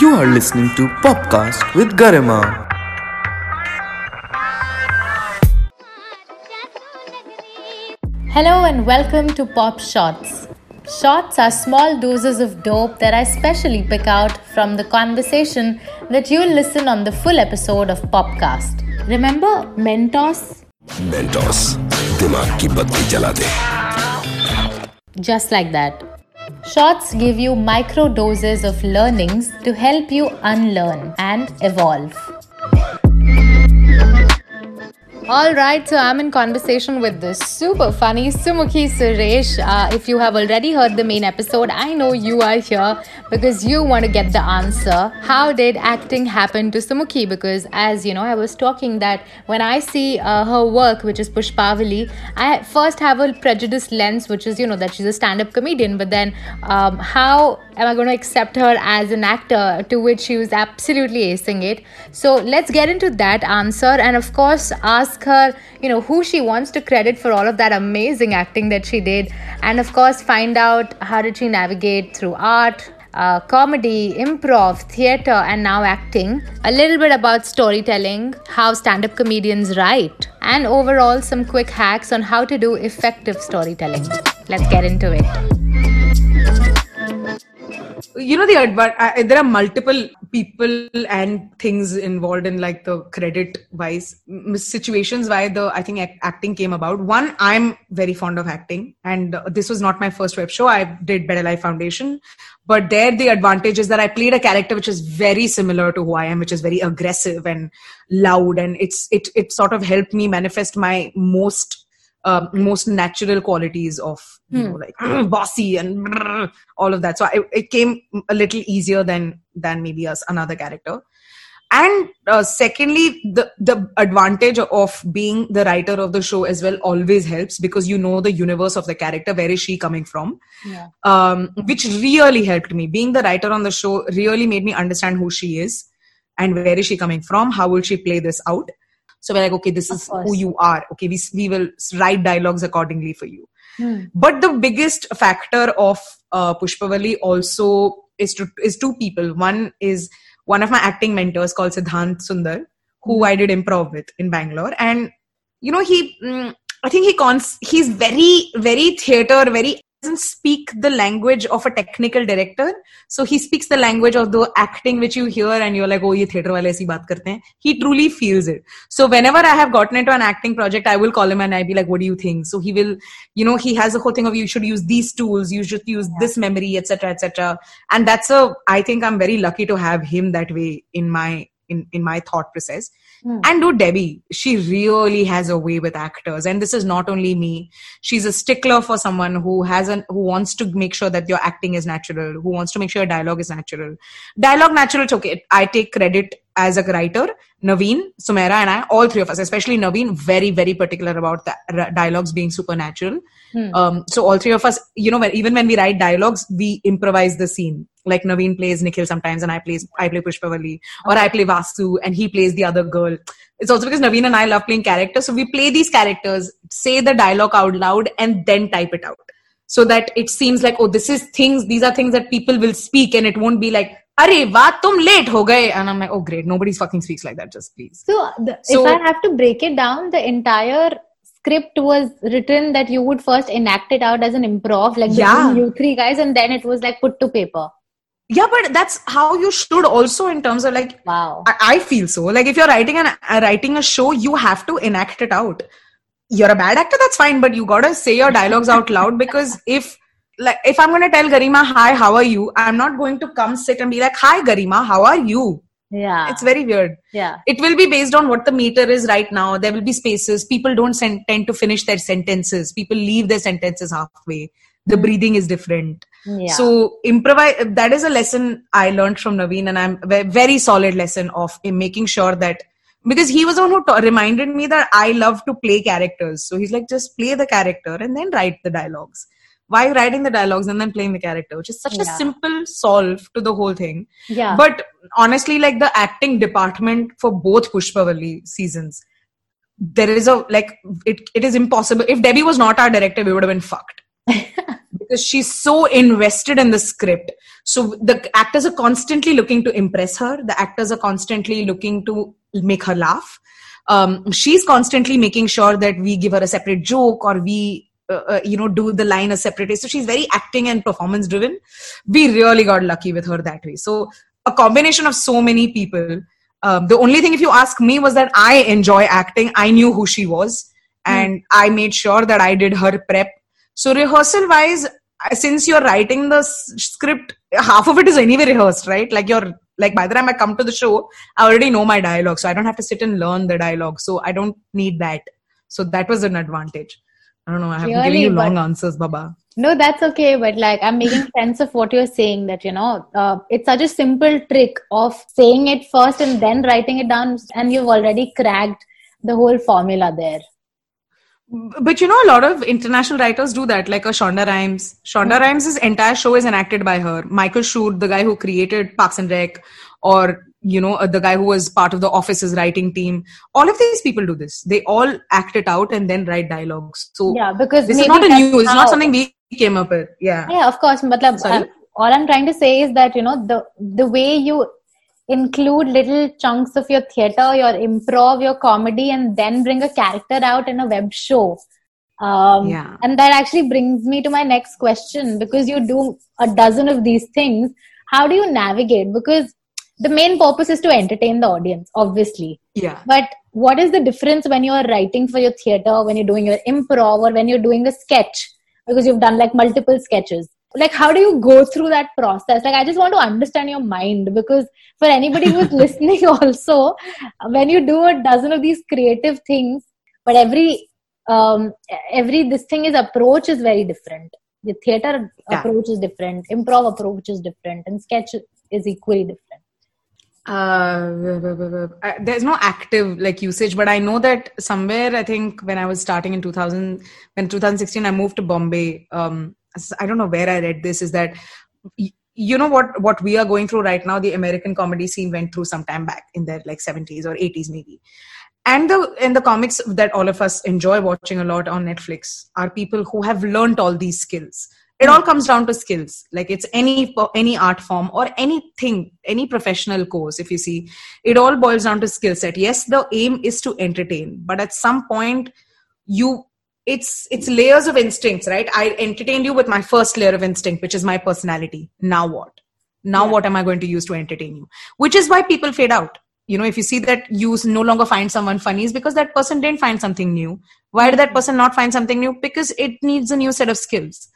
You are listening to Popcast with Garima. Hello and welcome to Pop Shots. Shots are small doses of dope that I specially pick out from the conversation that you'll listen on the full episode of Popcast. Remember Mentos? Mentos दिमाग की बत्ती जला दे Just like that. Shots give you micro doses of learnings to help you unlearn and evolve. All right, so I'm in conversation with the super funny Sumukhi Suresh. Uh, if you have already heard the main episode, I know you are here because you want to get the answer. How did acting happen to Sumukhi? Because as you know, I was talking that when I see uh, her work, which is Pushpavalli, I first have a prejudiced lens, which is you know that she's a stand-up comedian. But then, um, how am I going to accept her as an actor? To which she was absolutely acing it. So let's get into that answer, and of course, ask her, you know, who she wants to credit for all of that amazing acting that she did, and of course, find out how did she navigate through art, uh, comedy, improv, theater, and now acting. A little bit about storytelling, how stand up comedians write, and overall some quick hacks on how to do effective storytelling. Let's get into it. You know the uh, there are multiple people and things involved in like the credit wise situations why the i think acting came about. One i'm very fond of acting and this was not my first web show. I did better life foundation. But there the advantage is that i played a character which is very similar to who i am which is very aggressive and loud and it's it it sort of helped me manifest my most um, most natural qualities of you know like bossy and all of that. So I, it came a little easier than than maybe us another character. And uh, secondly the the advantage of being the writer of the show as well always helps because you know the universe of the character where is she coming from. Yeah. um, which really helped me. Being the writer on the show really made me understand who she is and where is she coming from how will she play this out so we're like okay this Of is course. who you are okay we, we will write dialogues accordingly for you Hmm. but the biggest factor of uh, Pushpavalli also is to, is two people. One is one of my acting mentors called Siddhant Sundar, who I did improv with in Bangalore, and you know he, mm, I think he cons he's very very theater very doesn't speak the language of a technical director. So he speaks the language of the acting which you hear and you're like oh ye theater wale aisi baat karte hain. He truly feels it. So whenever i have gotten into an acting project i will call him and i'll be like what do you think? So he will you know he has a whole thing of you should use these tools you should use this memory etc etc and that's a i think i'm very lucky to have him that way in my in in my thought process Hmm. and do Debbie. She really has a way with actors, and this is not only me. She's a stickler for someone who has an who wants to make sure that your acting is natural, who wants to make sure your dialogue is natural. Dialogue natural, okay. I take credit as a writer. Naveen, Sumaira, and I, all three of us, especially Naveen, very very particular about the r- dialogues being supernatural. Hmm. Um, so all three of us, you know, even when we write dialogues, we improvise the scene like Naveen plays Nikhil sometimes and I plays I play Pushpavalli or. I play Vasu and he plays the other girl. It's also because Naveen and I love playing characters. So we play these characters, say the dialogue out loud and then type it out. So that it seems like, oh, this is things, these are things that people will speak and it won't be like, Arey, wah, tum late ho gaye. And I'm like, oh, great. Nobody fucking speaks like that. Just please. So, the, so if I have to break it down, the entire script was written that you would first enact it out as an improv, like yeah. between you three guys, and then it was like put to paper yeah but that's how you should also in terms of like Wow. I, I feel so. Like if you're writing an uh, writing a show, you have to enact it out. You're a bad actor, that's fine, but you gotta say your dialogues out loud because if like if I'm gonna tell Garima, hi, how are you? I'm not going to come sit and be like, hi Garima, how are you? Yeah. It's very weird. yeah. It will be based on what the meter is right now. There will be spaces. People don't sen- tend to finish their sentences. People leave their sentences halfway. The breathing is different. Yeah. So improvise. That is a lesson I learned from Naveen, and I'm ve- very solid lesson of in making sure that because he was the one who ta- reminded me that I love to play characters. So he's like, just play the character and then write the dialogues. Why writing the dialogues and then playing the character, which is such a simple solve to the whole thing. yeah. But honestly, like the acting department for both Pushpavalli seasons, there is a like it, it is impossible. If Debbie was not our director, we would have been fucked. Because she's so invested in the script. So the actors are constantly looking to impress her. The actors are constantly looking to make her laugh. Um, she's constantly making sure that we give her a separate joke or we uh, uh, you know do the line a separate way. So she's very acting and performance driven. We really got lucky with her that way. So a combination of so many people. Um, the only thing if you ask me was that i enjoy acting. I knew who she was. And i made sure that i did her prep so rehearsal wise since you're writing the script half of it is anyway rehearsed right like you're like by the time i come to the show i already know my dialogue so i don't have to sit and learn the dialogue so i don't need that so that was an advantage i don't know i have given Really, you long answers baba No, that's okay. But like, I'm making sense of what you're saying that, you know, uh, it's such a simple trick of saying it first and then writing it down, and you've already cracked the whole formula there. But you know a lot of international writers do that like a shonda rhimes. Shonda rhimes' entire show is enacted by her. Michael Schur, the guy who created parks and rec or you know uh, the guy who was part of the office's writing team. All of these people do this. They all act it out and then write dialogues. So Yeah, because this is not a new it's not something we came up with. Yeah. Yeah, of course. Matlab, Sorry? uh, all I'm trying to say is that, you know, the, the way you include little chunks of your theater, your improv, your comedy, and then bring a character out in a web show. Um, Yeah. And that actually brings me to my next question because you do a dozen of these things. How do you navigate? Because the main purpose is to entertain the audience, obviously. yeah But what is the difference when you're writing for your theater, when you're doing your improv, or when you're doing a sketch? Because you've done like multiple sketches. Like, how do you go through that process? Like, I just want to understand your mind because for anybody who's listening, also, when you do a dozen of these creative things, but every um every this thing is approach is very different. The theater Yeah. approach is different, improv approach is different, and sketch is equally different. uh, there's no active like usage but i know that somewhere i think when i was starting in 2000 when 2016 i moved to bombay um i don't know where i read this is that you know what what we are going through right now the american comedy scene went through some time back in their like 70s or 80s maybe. And the and the comics that all of us enjoy watching a lot on netflix are people who have learned all these skills. It all comes down to skills. Like it's any any art form or anything any professional course if you see it all boils down to skill set. Yes the aim is to entertain but at some point you it's it's layers of instincts right? I entertained you with my first layer of instinct which is my personality. Now what? Now Yeah. what am i going to use to entertain you? Which is why people fade out. You know if you see that you no longer find someone funny is because that person didn't find something new. Why did that person not find something new? Because it needs a new set of skills.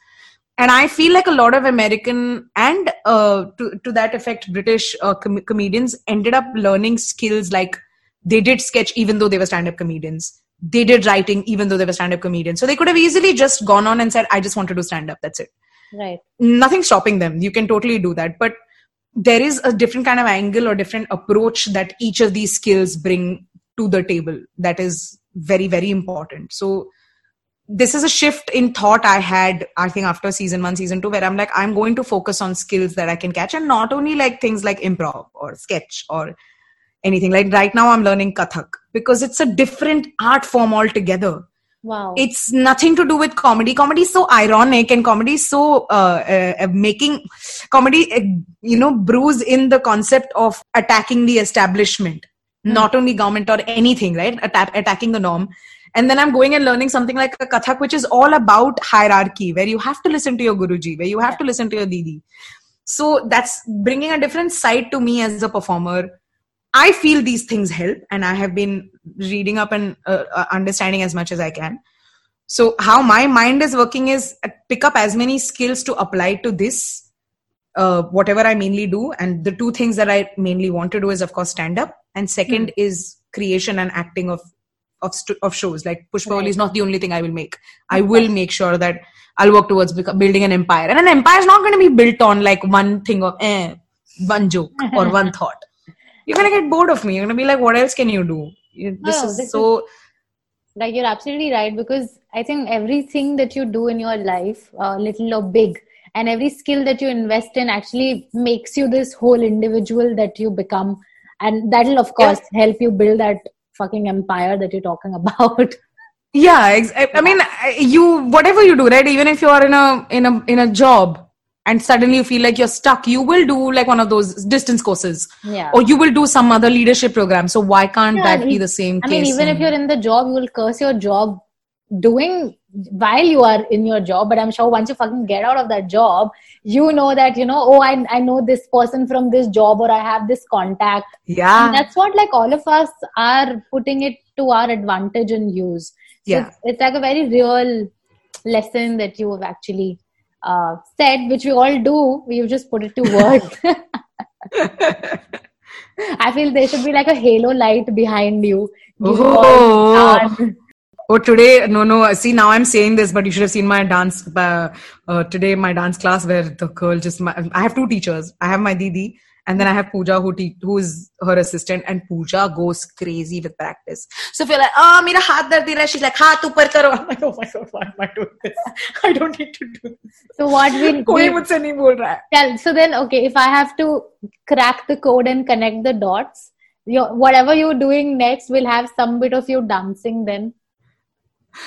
And i feel like a lot of american and uh, to, to that effect british uh, com- comedians ended up learning skills like they did sketch even though they were stand-up comedians they did writing even though they were stand-up comedians. So they could have easily just gone on and said i just want to do stand-up that's it. Right. nothing stopping them. You can totally do that. But there is a different kind of angle or different approach that each of these skills bring to the table that is very very important. So this is a shift in thought i had i think after season 1 season 2 where i'm like i'm going to focus on skills that i can catch and not only like things like improv or sketch or anything. Like right now i'm learning kathak because it's a different art form altogether. Wow. it's nothing to do with comedy. Comedy is so ironic and comedy is so uh, uh, making comedy uh, you know brews in the concept of attacking the establishment. Not only government or anything right? Atta- attacking the norm. And then i'm going and learning something like a kathak which is all about hierarchy where you have to listen to your guruji where you have to listen to your didi. So that's bringing a different side to me as a performer I feel these things help, and I have been reading up and uh, uh, understanding as much as I can. So, how my mind is working is uh, pick up as many skills to apply to this, uh, whatever I mainly do. And the two things that I mainly want to do is, of course, stand up, and second is creation and acting of of, st- of shows. Like Pushpa Right. is not the only thing I will make. I will make sure that I'll work towards beco- building an empire, and an empire is not going to be built on like one thing of eh, one joke or one thought you're gonna get bored of me. You're gonna be like, what else can you do? You- This No, is this so. like you're absolutely right because i think everything that you do in your life uh, little or big and every skill that you invest in actually makes you this whole individual that you become and that'll of course help you build that fucking empire that you're talking about yeah I, I mean I- you whatever you do right even if you are in a in a in a job and suddenly you feel like you're stuck you will do like one of those distance courses Yeah. or you will do some other leadership program so why can't Yeah, that be the same I case mean, even if you're in the job, you will curse your job doing while you are in your job. But I'm sure once you fucking get out of that job, you know that, you know, oh, I, I know this person from this job or I have this contact. yeah And that's what like all of us are putting it to our advantage and use. So Yeah. It's, it's like a very real lesson that you have actually uh, said, which we all do. We've just put it to words. I feel there should be like a halo light behind you. You Oh. Oh, today, no, no. See, now I'm saying this, but you should have seen my dance uh, uh, today, my dance class where the girl just. My, I have two teachers. I have my Didi, and then I have Pooja, who te- who is her assistant, and Pooja goes crazy with practice. So if you're like, oh, mera haath dard hai, she's like, haath upar karo. I'm like, oh my god, why am I doing this? I don't need to do this. So what we, कोई we मुझसे नहीं बोल रहा है. tell, so then okay, if I have to crack the code and connect the dots, your whatever you're doing next will have some bit of you dancing then.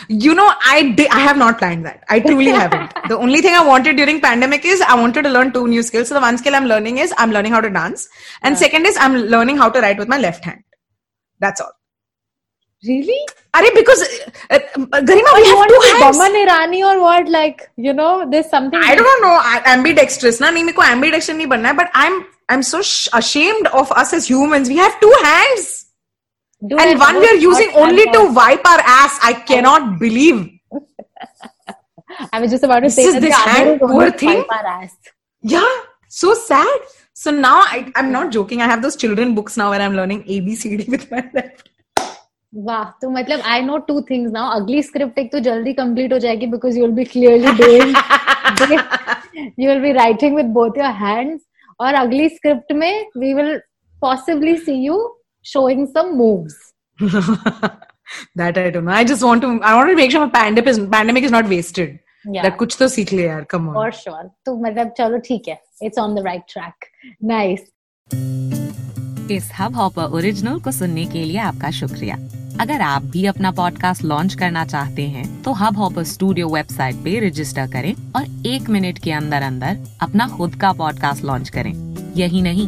You know, I di- I have not planned that. I truly haven't. the only thing I wanted during pandemic is I wanted to learn two new skills. So the one skill I'm learning is I'm learning how to dance, and second is I'm learning how to write with my left hand. That's all. Really? Are because uh, uh, Garima, we you have want two to be hands. Boman Irani or what? Like, you know, there's something. I don't know. I- Ambidextrous, ना नहीं मेरे को ambidextrous नहीं बनना है. But I'm I'm so sh- ashamed of us as humans. We have two hands, Do and one we are using only to wipe our ass. I cannot believe. I was just about to This say is that this the hand poor thing. Yeah, so sad. So now I, I'm not joking. I have those children books now where I'm learning ABCD with my left. वाह तो मतलब I know two things now अगली script एक तो जल्दी complete हो जाएगी because you will be clearly doing you will be writing with both your hands और अगली स्क्रिप्ट में we will possibly see you showing some moves that I don't know. I just want to. I want to make sure my pandemic is pandemic is not wasted. yeah That कुछ तो सीख ले यार. Come on. for sure तो मतलब चलो ठीक है it's on the right track nice इस हब हॉपर ओरिजिनल को सुनने के लिए आपका शुक्रिया अगर आप भी अपना पॉडकास्ट लॉन्च करना चाहते हैं तो हब हॉपर स्टूडियो वेबसाइट पे रजिस्टर करें और एक मिनट के अंदर अंदर अपना खुद का पॉडकास्ट लॉन्च करें यही नहीं